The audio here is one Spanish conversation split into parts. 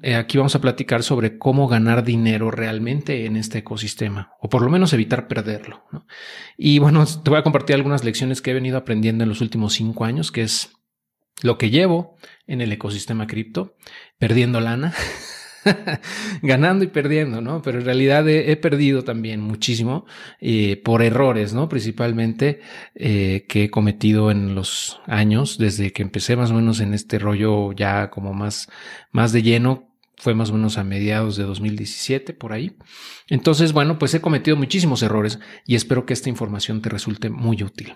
Eh, aquí vamos a platicar sobre cómo ganar dinero realmente en este ecosistema, o por lo menos evitar perderlo. Y bueno, te voy a compartir algunas lecciones que he venido aprendiendo en los últimos cinco años, que es lo que llevo en el ecosistema cripto, perdiendo lana. ganando y perdiendo, ¿no? Pero en realidad he, perdido también muchísimo eh, por errores, ¿no? Principalmente eh, que he cometido en los años, desde que empecé más o menos en este rollo ya como más, más de lleno fue más o menos a mediados de 2017, por ahí. Entonces, bueno, pues he cometido muchísimos errores y espero que esta información te resulte muy útil.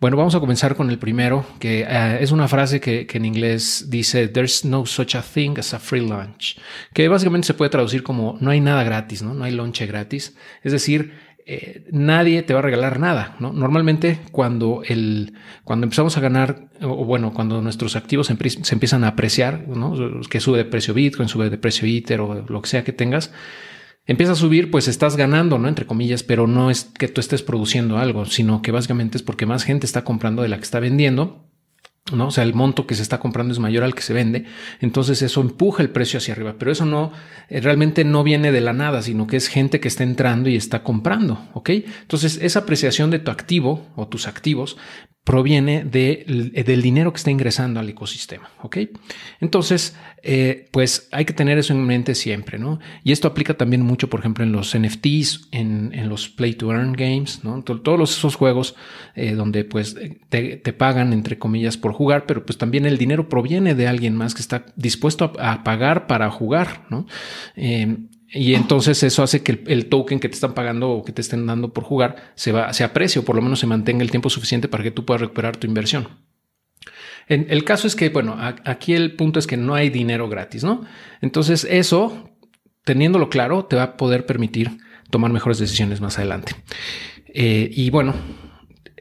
Bueno, vamos a comenzar con el primero, que eh, es una frase que, que, en inglés dice, There's no such a thing as a free lunch, que básicamente se puede traducir como no hay nada gratis, ¿no? No hay lonche gratis. Es decir, eh, nadie te va a regalar nada. ¿no? Normalmente cuando, el, cuando empezamos a ganar, o bueno, cuando nuestros activos se, empiezan a apreciar, ¿no? que sube de precio Bitcoin, sube de precio Ether o lo que sea que tengas, empieza a subir, pues estás ganando, ¿no? Entre comillas, pero no es que tú estés produciendo algo, sino que básicamente es porque más gente está comprando de la que está vendiendo ¿no? O sea, el monto que se está comprando es mayor al que se vende, entonces eso empuja el precio hacia arriba, pero eso no, eh, realmente no viene de la nada, sino que es gente que está entrando y está comprando, ¿ok? Entonces, esa apreciación de tu activo o tus activos proviene de, del dinero que está ingresando al ecosistema. ¿Ok? Entonces, eh, pues hay que tener eso en mente siempre, ¿no? Y esto aplica también mucho, por ejemplo, en los NFTs, en, en los Play to Earn Games, ¿no? Todos esos juegos eh, donde pues te, te, pagan, entre comillas, por jugar, pero pues también el dinero proviene de alguien más que está dispuesto a, pagar para jugar, ¿no? Eh, y entonces eso hace que el, token que te están pagando o que te estén dando por jugar se, va, se aprecie o por lo menos se mantenga el tiempo suficiente para que tú puedas recuperar tu inversión. En, el caso es que, bueno, aquí el punto es que no hay dinero gratis, ¿no? Entonces eso, teniéndolo claro, te va a poder permitir tomar mejores decisiones más adelante. Eh, y bueno,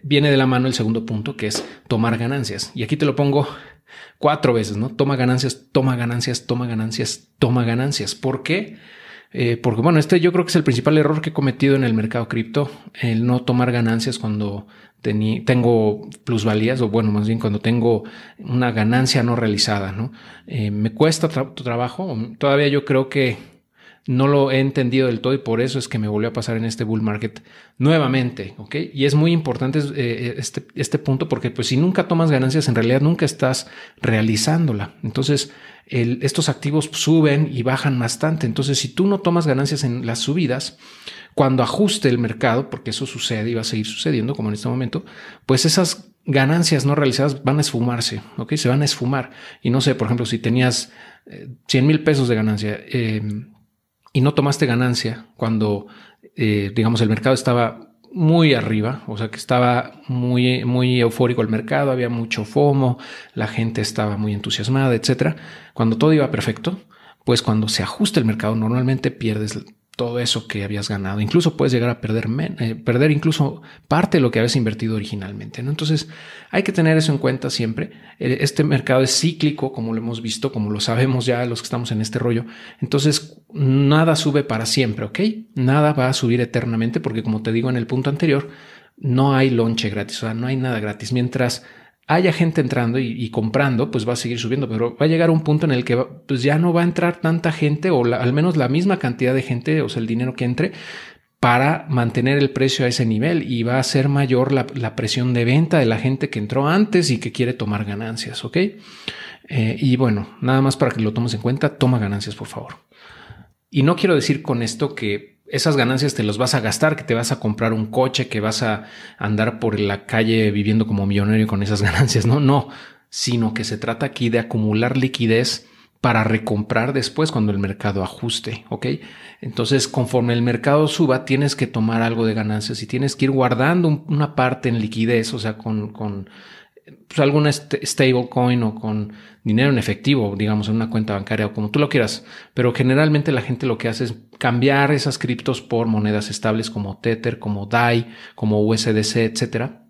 viene de la mano el segundo punto, que es tomar ganancias. Y aquí te lo pongo cuatro veces, ¿no? Toma ganancias, toma ganancias, toma ganancias, toma ganancias. ¿Por qué? Eh, porque bueno, este yo creo que es el principal error que he cometido en el mercado cripto, el no tomar ganancias cuando tengo plusvalías o bueno, más bien cuando tengo una ganancia no realizada, ¿no? Eh, me cuesta tu trabajo, todavía yo creo que no lo he entendido del todo y por eso es que me volvió a pasar en este bull market nuevamente, ¿ok? Y es muy importante eh, este, este punto porque pues si nunca tomas ganancias, en realidad nunca estás realizándola. Entonces, estos activos suben y bajan bastante. Entonces, si tú no tomas ganancias en las subidas, cuando ajuste el mercado, porque eso sucede y va a seguir sucediendo como en este momento, pues esas ganancias no realizadas van a esfumarse, ¿ok? Se van a esfumar. Y no sé, por ejemplo, si tenías 100 eh, mil pesos de ganancia eh, y no tomaste ganancia cuando, eh, digamos, el mercado estaba muy arriba, o sea que estaba muy, muy eufórico el mercado, había mucho FOMO, la gente estaba muy entusiasmada, etcétera. Cuando todo iba perfecto, pues cuando se ajusta el mercado, normalmente pierdes todo eso que habías ganado. Incluso puedes llegar a perder, eh, perder incluso parte de lo que habías invertido originalmente. ¿no? Entonces hay que tener eso en cuenta siempre. Eh, este mercado es cíclico, como lo hemos visto, como lo sabemos ya los que estamos en este rollo. Entonces nada sube para siempre, ¿ok? Nada va a subir eternamente porque como te digo en el punto anterior, no hay lonche gratis, o sea, no hay nada gratis. Mientras haya gente entrando y, comprando, pues va a seguir subiendo, pero va a llegar un punto en el que pues ya no va a entrar tanta gente o al menos la misma cantidad de gente, o sea, el dinero que entre para mantener el precio a ese nivel y va a ser mayor la, presión de venta de la gente que entró antes y que quiere tomar ganancias, ¿ok? Eh, y bueno, nada más para que lo tomes en cuenta, toma ganancias, por favor. Y no quiero decir con esto que esas ganancias te los vas a gastar, que te vas a comprar un coche, que vas a andar por la calle viviendo como millonario con esas ganancias. No, no, sino que se trata aquí de acumular liquidez para recomprar después cuando el mercado ajuste, ¿ok? Entonces, conforme el mercado suba, tienes que tomar algo de ganancias y tienes que ir guardando una parte en liquidez, o sea, con, con pues, alguna stablecoin o con dinero en efectivo, digamos, en una cuenta bancaria o como tú lo quieras. Pero generalmente la gente lo que hace es cambiar esas criptos por monedas estables como Tether, como DAI, como USDC, etcétera,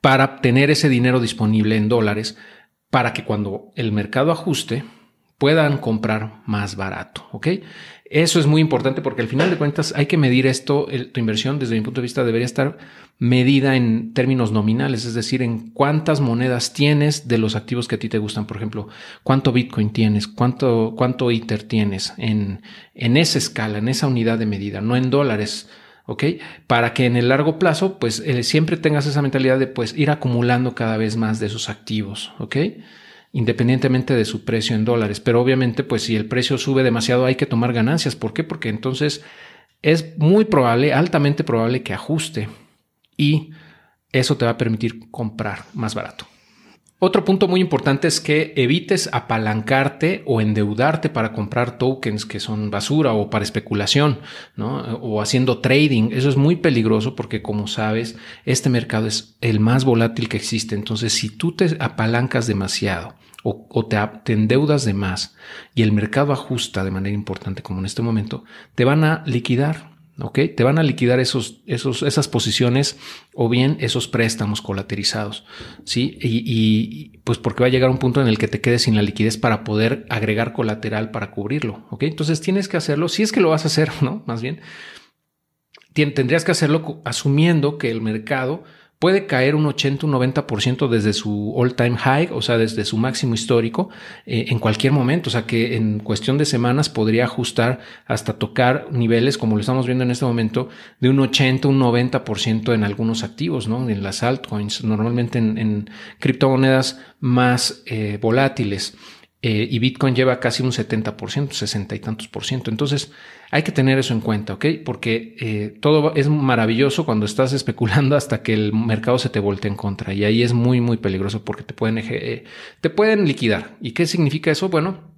para tener ese dinero disponible en dólares para que cuando el mercado ajuste, puedan comprar más barato. ¿Ok? Eso es muy importante porque al final de cuentas hay que medir esto. tu inversión, desde mi punto de vista, debería estar medida en términos nominales, es decir, en cuántas monedas tienes de los activos que a ti te gustan. Por ejemplo, cuánto Bitcoin tienes, cuánto, cuánto Ether tienes en, en esa escala, en esa unidad de medida, no en dólares. ¿ok? Para que en el largo plazo, pues eh, siempre tengas esa mentalidad de pues ir acumulando cada vez más de esos activos, ¿ok? Independientemente de su precio en dólares. Pero obviamente, pues si el precio sube demasiado, hay que tomar ganancias. ¿Por qué? Porque entonces es muy probable, altamente probable que ajuste y eso te va a permitir comprar más barato. Otro punto muy importante es que evites apalancarte o endeudarte para comprar tokens que son basura o para especulación, ¿no? O haciendo trading. Eso es muy peligroso porque, como sabes, este mercado es el más volátil que existe. Entonces, si tú te apalancas demasiado o, te, te, endeudas de más y el mercado ajusta de manera importante, como en este momento, te van a liquidar. ¿Ok? Te van a liquidar esos, esos, esas posiciones o bien esos préstamos colaterizados, ¿sí? Y, pues porque va a llegar un punto en el que te quedes sin la liquidez para poder agregar colateral para cubrirlo, ¿ok? Entonces tienes que hacerlo, si es que lo vas a hacer, ¿no? Más bien, tendrías que hacerlo asumiendo que el mercado puede caer un 80, un 90% desde su all time high, o sea, desde su máximo histórico, eh, en cualquier momento. O sea, que en cuestión de semanas podría ajustar hasta tocar niveles, como lo estamos viendo en este momento, de un 80, un 90% en algunos activos, ¿no? En las altcoins, normalmente en, criptomonedas más eh, volátiles. Eh, y Bitcoin lleva casi un 70%, 60 y tantos por ciento. Entonces, hay que tener eso en cuenta, ¿ok? Porque eh, todo es maravilloso cuando estás especulando hasta que el mercado se te voltee en contra. Y ahí es muy, muy peligroso porque te pueden, eh, te pueden liquidar. ¿Y qué significa eso? Bueno,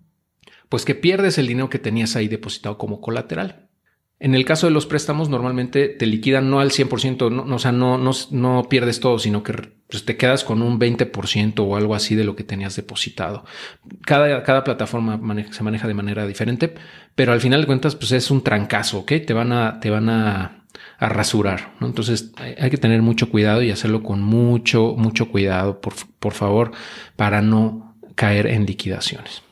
pues que pierdes el dinero que tenías ahí depositado como colateral. En el caso de los préstamos, normalmente te liquidan no al 100%, no, o sea, no, no, no pierdes todo, sino que pues, te quedas con un 20% o algo así de lo que tenías depositado. Cada, cada plataforma se maneja de manera diferente, pero al final de cuentas, pues es un trancazo, ¿ok? Te van a, te van a, rasurar, ¿no? Entonces hay, que tener mucho cuidado y hacerlo con mucho, mucho cuidado, por, por favor, para no caer en liquidaciones.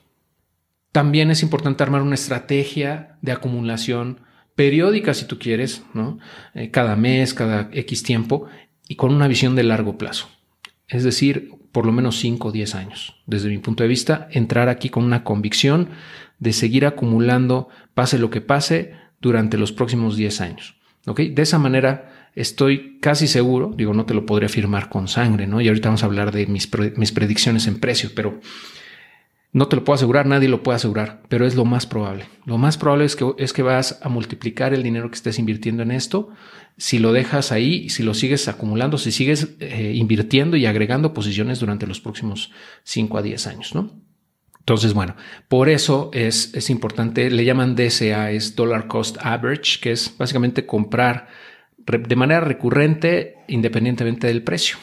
También es importante armar una estrategia de acumulación periódica si tú quieres, ¿no? Eh, cada mes, cada X tiempo y con una visión de largo plazo. Es decir, por lo menos 5 o 10 años. Desde mi punto de vista, entrar aquí con una convicción de seguir acumulando, pase lo que pase, durante los próximos 10 años. De esa manera estoy casi seguro, digo, no te lo podría afirmar con sangre, ¿no? Y ahorita vamos a hablar de mis, mis predicciones en precios, pero no te lo puedo asegurar, nadie lo puede asegurar, pero es lo más probable. Lo más probable es que, es que vas a multiplicar el dinero que estés invirtiendo en esto. Si lo dejas ahí, si lo sigues acumulando, si sigues eh, invirtiendo y agregando posiciones durante los próximos 5 a 10 años, ¿no? Entonces, bueno, por eso es, es importante, le llaman DCA, es Dollar Cost Average, que es básicamente comprar de manera recurrente independientemente del precio.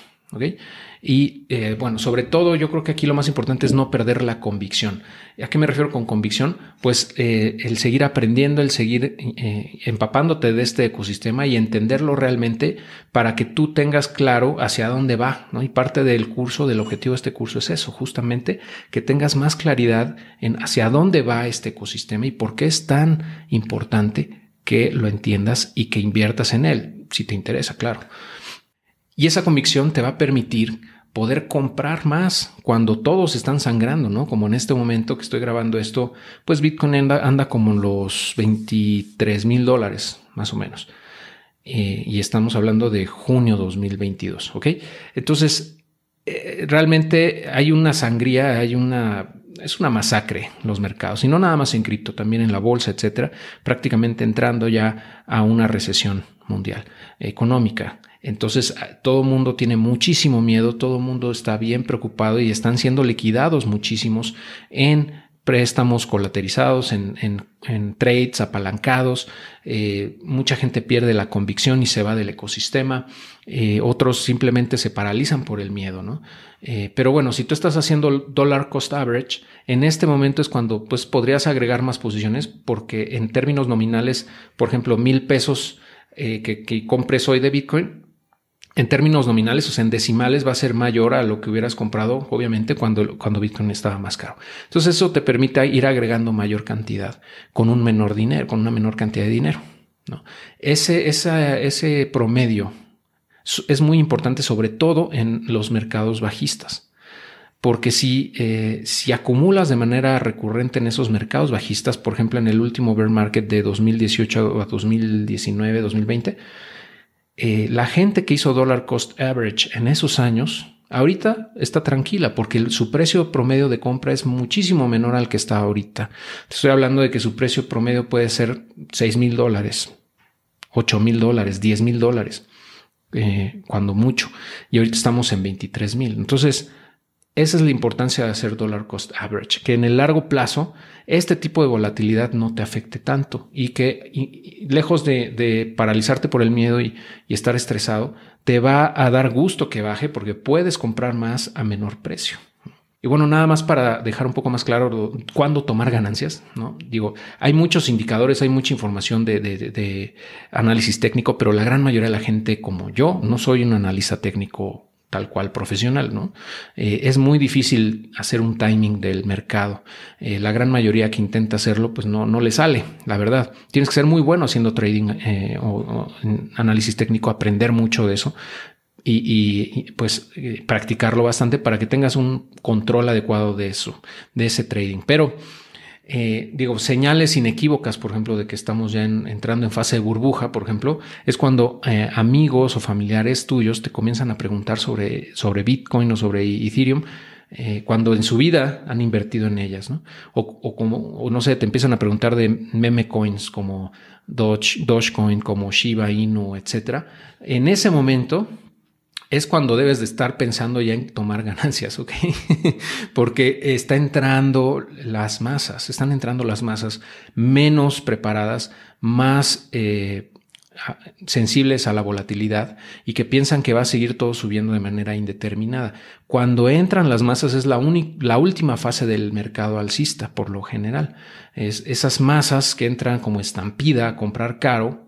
Y eh, bueno, sobre todo yo creo que aquí lo más importante es no perder la convicción. ¿A qué me refiero con convicción? Pues eh, el seguir aprendiendo, el seguir eh, empapándote de este ecosistema y entenderlo realmente para que tú tengas claro hacia dónde va. ¿no? Y parte del curso, del objetivo de este curso es eso, justamente que tengas más claridad en hacia dónde va este ecosistema y por qué es tan importante que lo entiendas y que inviertas en él, si te interesa, claro. Y esa convicción te va a permitir poder comprar más cuando todos están sangrando, ¿no? Como en este momento que estoy grabando esto, pues Bitcoin anda, como en los 23 mil dólares, más o menos. Eh, y estamos hablando de junio 2022, ¿ok? Entonces, eh, realmente hay una sangría, hay una, es una masacre los mercados, y no nada más en cripto, también en la bolsa, etcétera, prácticamente entrando ya a una recesión mundial económica. Entonces todo mundo tiene muchísimo miedo, todo mundo está bien preocupado y están siendo liquidados muchísimos en préstamos colaterizados, en, trades apalancados. Eh, mucha gente pierde la convicción y se va del ecosistema. Eh, otros simplemente se paralizan por el miedo, ¿no? Eh, pero bueno, si tú estás haciendo dollar cost average, en este momento es cuando pues podrías agregar más posiciones porque en términos nominales, por ejemplo, mil pesos que compres hoy de Bitcoin, en términos nominales, o sea, en decimales va a ser mayor a lo que hubieras comprado, obviamente, cuando, cuando Bitcoin estaba más caro. Entonces eso te permite ir agregando mayor cantidad con un menor dinero, con una menor cantidad de dinero. ¿no? Ese, ese promedio es muy importante, sobre todo en los mercados bajistas. Porque si, eh, si acumulas de manera recurrente en esos mercados bajistas, por ejemplo, en el último bear market de 2018 a 2019, 2020, eh, la gente que hizo dollar cost average en esos años, ahorita está tranquila porque su precio promedio de compra es muchísimo menor al que está ahorita. Te estoy hablando de que su precio promedio puede ser 6 mil dólares, 8 mil dólares, 10 mil dólares, eh, cuando mucho. Y ahorita estamos en 23 mil. Entonces, esa es la importancia de hacer dollar cost average, que en el largo plazo este tipo de volatilidad no te afecte tanto y que lejos de, paralizarte por el miedo y, estar estresado, te va a dar gusto que baje porque puedes comprar más a menor precio. Y bueno, nada más para dejar un poco más claro cuándo tomar ganancias, ¿no? Digo, hay muchos indicadores, hay mucha información de, de, análisis técnico, pero la gran mayoría de la gente como yo no soy un analista técnico tal cual profesional, ¿no? Eh, es muy difícil hacer un timing del mercado. Eh, la gran mayoría que intenta hacerlo, pues no, no le sale, la verdad. Tienes que ser muy bueno haciendo trading eh, o, análisis técnico, aprender mucho de eso. Y, pues practicarlo bastante para que tengas un control adecuado de eso, de ese trading. Pero eh, digo, señales inequívocas, por ejemplo, de que estamos ya entrando en fase de burbuja, por ejemplo, es cuando eh, amigos o familiares tuyos te comienzan a preguntar sobre, sobre Bitcoin o sobre Ethereum. Eh, cuando en su vida han invertido en ellas, ¿no? O, como, o no sé, te empiezan a preguntar de meme coins como Doge, Dogecoin, como Shiba Inu, etcétera. En ese momento, es cuando debes de estar pensando ya en tomar ganancias, ¿ok? Porque está entrando las masas, están entrando las masas menos preparadas, más eh, sensibles a la volatilidad y que piensan que va a seguir todo subiendo de manera indeterminada. Cuando entran las masas es la, la última fase del mercado alcista, por lo general. Es esas masas que entran como estampida a comprar caro,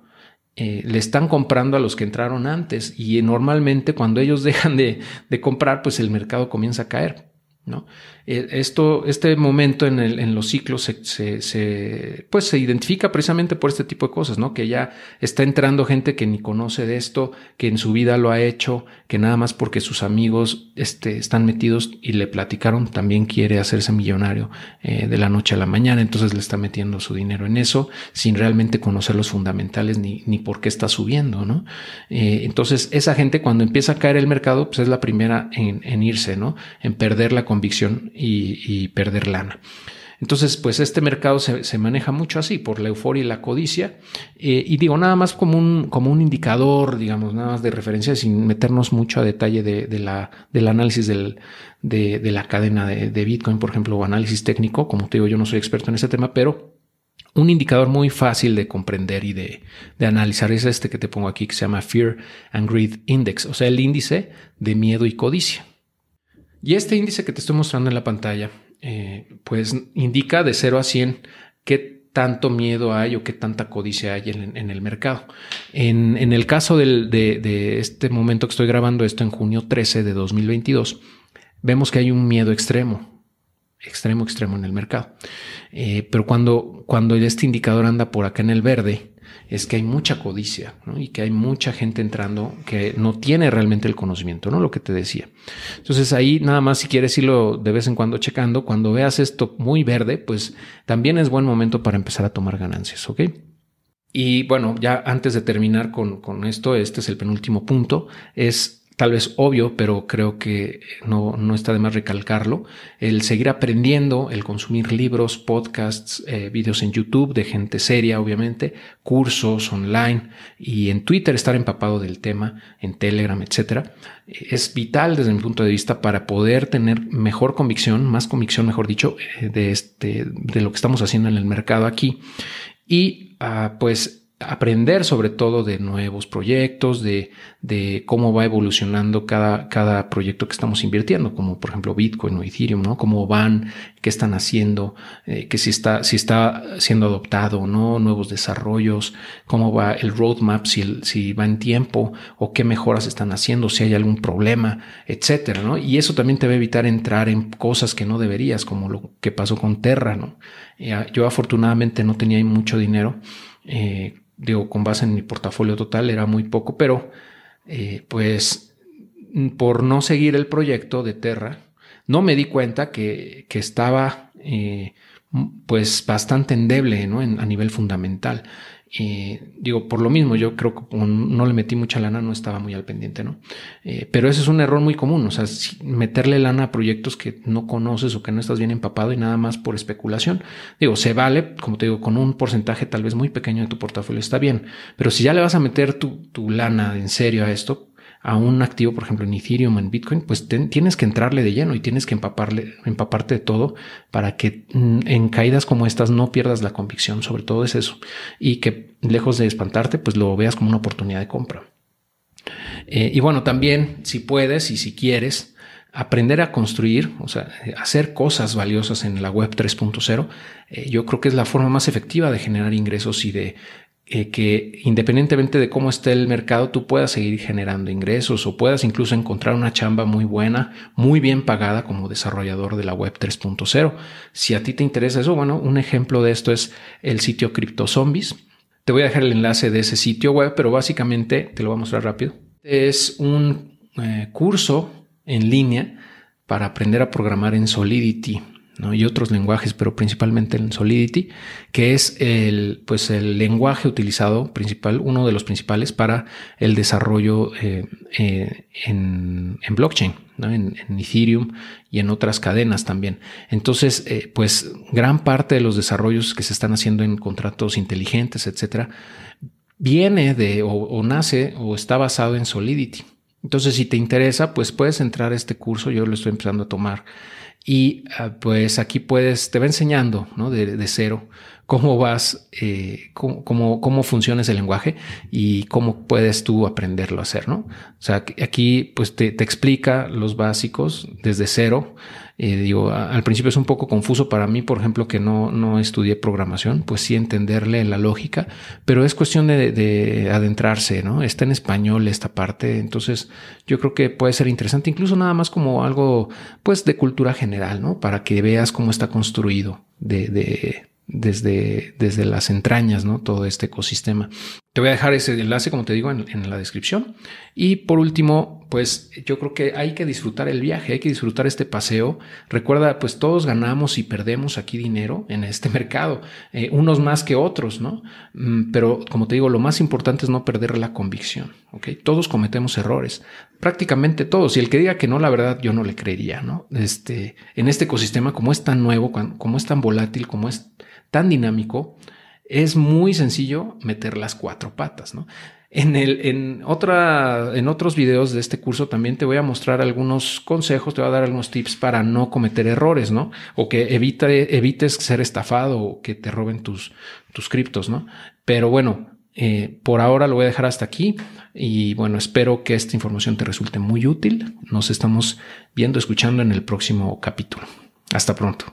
eh, le están comprando a los que entraron antes y normalmente cuando ellos dejan de, de comprar, pues el mercado comienza a caer. ¿No? Eh, esto, este momento en, el, en los ciclos se, pues se identifica precisamente por este tipo de cosas, ¿no? Que ya está entrando gente que ni conoce de esto, que en su vida lo ha hecho, que nada más porque sus amigos este, están metidos y le platicaron, también quiere hacerse millonario eh, de la noche a la mañana, entonces le está metiendo su dinero en eso sin realmente conocer los fundamentales ni, ni por qué está subiendo, ¿no? Eh, entonces esa gente cuando empieza a caer el mercado, pues es la primera en, en irse, ¿no? En perder la convicción y, perder lana. Entonces, pues este mercado se, maneja mucho así, por la euforia y la codicia. Eh, y digo, nada más como un, como un indicador, digamos, nada más de referencia, sin meternos mucho a detalle de, la, del análisis del, de, la cadena de, Bitcoin, por ejemplo, o análisis técnico. Como te digo, yo no soy experto en ese tema, pero un indicador muy fácil de comprender y de, de, analizar es este que te pongo aquí, que se llama Fear and Greed Index, o sea, el índice de miedo y codicia. Y este índice que te estoy mostrando en la pantalla, eh, pues indica de 0 a 100 qué tanto miedo hay o qué tanta codicia hay en, el mercado. En, el caso de, este momento que estoy grabando esto en junio 13 de 2022, vemos que hay un miedo extremo, extremo, extremo en el mercado. Eh, pero cuando, cuando este indicador anda por acá en el verde, es que hay mucha codicia y que hay mucha gente entrando que no tiene realmente el conocimiento, ¿no? Lo que te decía. Entonces ahí nada más si quieres irlo de vez en cuando checando, cuando veas esto muy verde, pues también es buen momento para empezar a tomar ganancias, ¿ok? Y bueno, ya antes de terminar con, con esto, este es el penúltimo punto, es tal vez obvio, pero creo que no, no, está de más recalcarlo, el seguir aprendiendo, el consumir libros, podcasts, eh, vídeos en YouTube de gente seria, obviamente, cursos online y en Twitter estar empapado del tema, en Telegram, etcétera, es vital desde mi punto de vista para poder tener mejor convicción, más convicción, mejor dicho, eh, de este, de lo que estamos haciendo en el mercado aquí. Y ah, pues aprender sobre todo de nuevos proyectos, de, de, cómo va evolucionando cada, cada proyecto que estamos invirtiendo, como por ejemplo Bitcoin o Ethereum, ¿no? Cómo van, qué están haciendo, eh, que si está, si está siendo adoptado o no, nuevos desarrollos, cómo va el roadmap, si, si va en tiempo o qué mejoras están haciendo, si hay algún problema, etcétera, ¿no? Y eso también te va a evitar entrar en cosas que no deberías, como lo que pasó con Terra, ¿no? Yo afortunadamente no tenía mucho dinero, eh, digo, con base en mi portafolio total era muy poco, pero eh, pues por no seguir el proyecto de Terra, no me di cuenta que, estaba eh, pues bastante endeble ¿no? a nivel fundamental. Eh, digo, por lo mismo, yo creo que como no le metí mucha lana, no estaba muy al pendiente, ¿no? Eh, pero ese es un error muy común, o sea, meterle lana a proyectos que no conoces o que no estás bien empapado y nada más por especulación. Digo, se vale, como te digo, con un porcentaje tal vez muy pequeño de tu portafolio está bien, pero si ya le vas a meter tu, tu lana en serio a esto, a un activo, por ejemplo, en Ethereum, en Bitcoin, pues tienes que entrarle de lleno y tienes que empaparle, empaparte de todo para que mm, en caídas como estas no pierdas la convicción. Sobre todo es eso. Y que lejos de espantarte, pues lo veas como una oportunidad de compra. Eh, y bueno, también si puedes y si quieres, aprender a construir, o sea, hacer cosas valiosas en la web 3.0, eh, yo creo que es la forma más efectiva de generar ingresos y de eh, que independientemente de cómo esté el mercado, tú puedas seguir generando ingresos o puedas incluso encontrar una chamba muy buena, muy bien pagada como desarrollador de la web 3.0. Si a ti te interesa eso, bueno, un ejemplo de esto es el sitio CryptoZombies. Te voy a dejar el enlace de ese sitio web, pero básicamente te lo voy a mostrar rápido. Es un eh, curso en línea para aprender a programar en Solidity y otros lenguajes, pero principalmente en Solidity, que es el, pues el lenguaje utilizado principal, uno de los principales para el desarrollo eh, eh, en, blockchain, en, Ethereum y en otras cadenas también. Entonces, eh, pues gran parte de los desarrollos que se están haciendo en contratos inteligentes, etcétera, viene de o nace o está basado en Solidity. Entonces, si te interesa, pues puedes entrar a este curso. Yo lo estoy empezando a tomar y ah, pues aquí puedes, te va enseñando ¿no? de, de cero cómo vas, eh, cómo, cómo, funciona ese lenguaje y cómo puedes tú aprenderlo a hacer, ¿no? O sea, aquí pues te, te explica los básicos desde cero. Eh, digo, al principio es un poco confuso para mí, por ejemplo, que no, no estudié programación, pues sí entenderle la lógica, pero es cuestión de, de adentrarse, ¿no? Está en español esta parte, entonces yo creo que puede ser interesante, incluso nada más como algo, pues, de cultura general, ¿no? Para que veas cómo está construido de, de desde, desde las entrañas, ¿no? Todo este ecosistema. Te voy a dejar ese enlace, como te digo, en, la descripción. Y por último, pues yo creo que hay que disfrutar el viaje, hay que disfrutar este paseo. Recuerda, pues todos ganamos y perdemos aquí dinero en este mercado, eh, unos más que otros, ¿no? Mm, pero como te digo, lo más importante es no perder la convicción, ¿ok? Todos cometemos errores, prácticamente todos. Y el que diga que no, la verdad, yo no le creería, ¿no? Este, en este ecosistema, como es tan nuevo, como es tan volátil, como es tan dinámico, es muy sencillo meter las cuatro patas, ¿no? En, el, en, otra, en otros videos de este curso también te voy a mostrar algunos consejos, te voy a dar algunos tips para no cometer errores, ¿no? O que evite, evites ser estafado o que te roben tus, tus criptos, ¿no? Pero bueno, eh, por ahora lo voy a dejar hasta aquí y bueno, espero que esta información te resulte muy útil. Nos estamos viendo, escuchando en el próximo capítulo. Hasta pronto.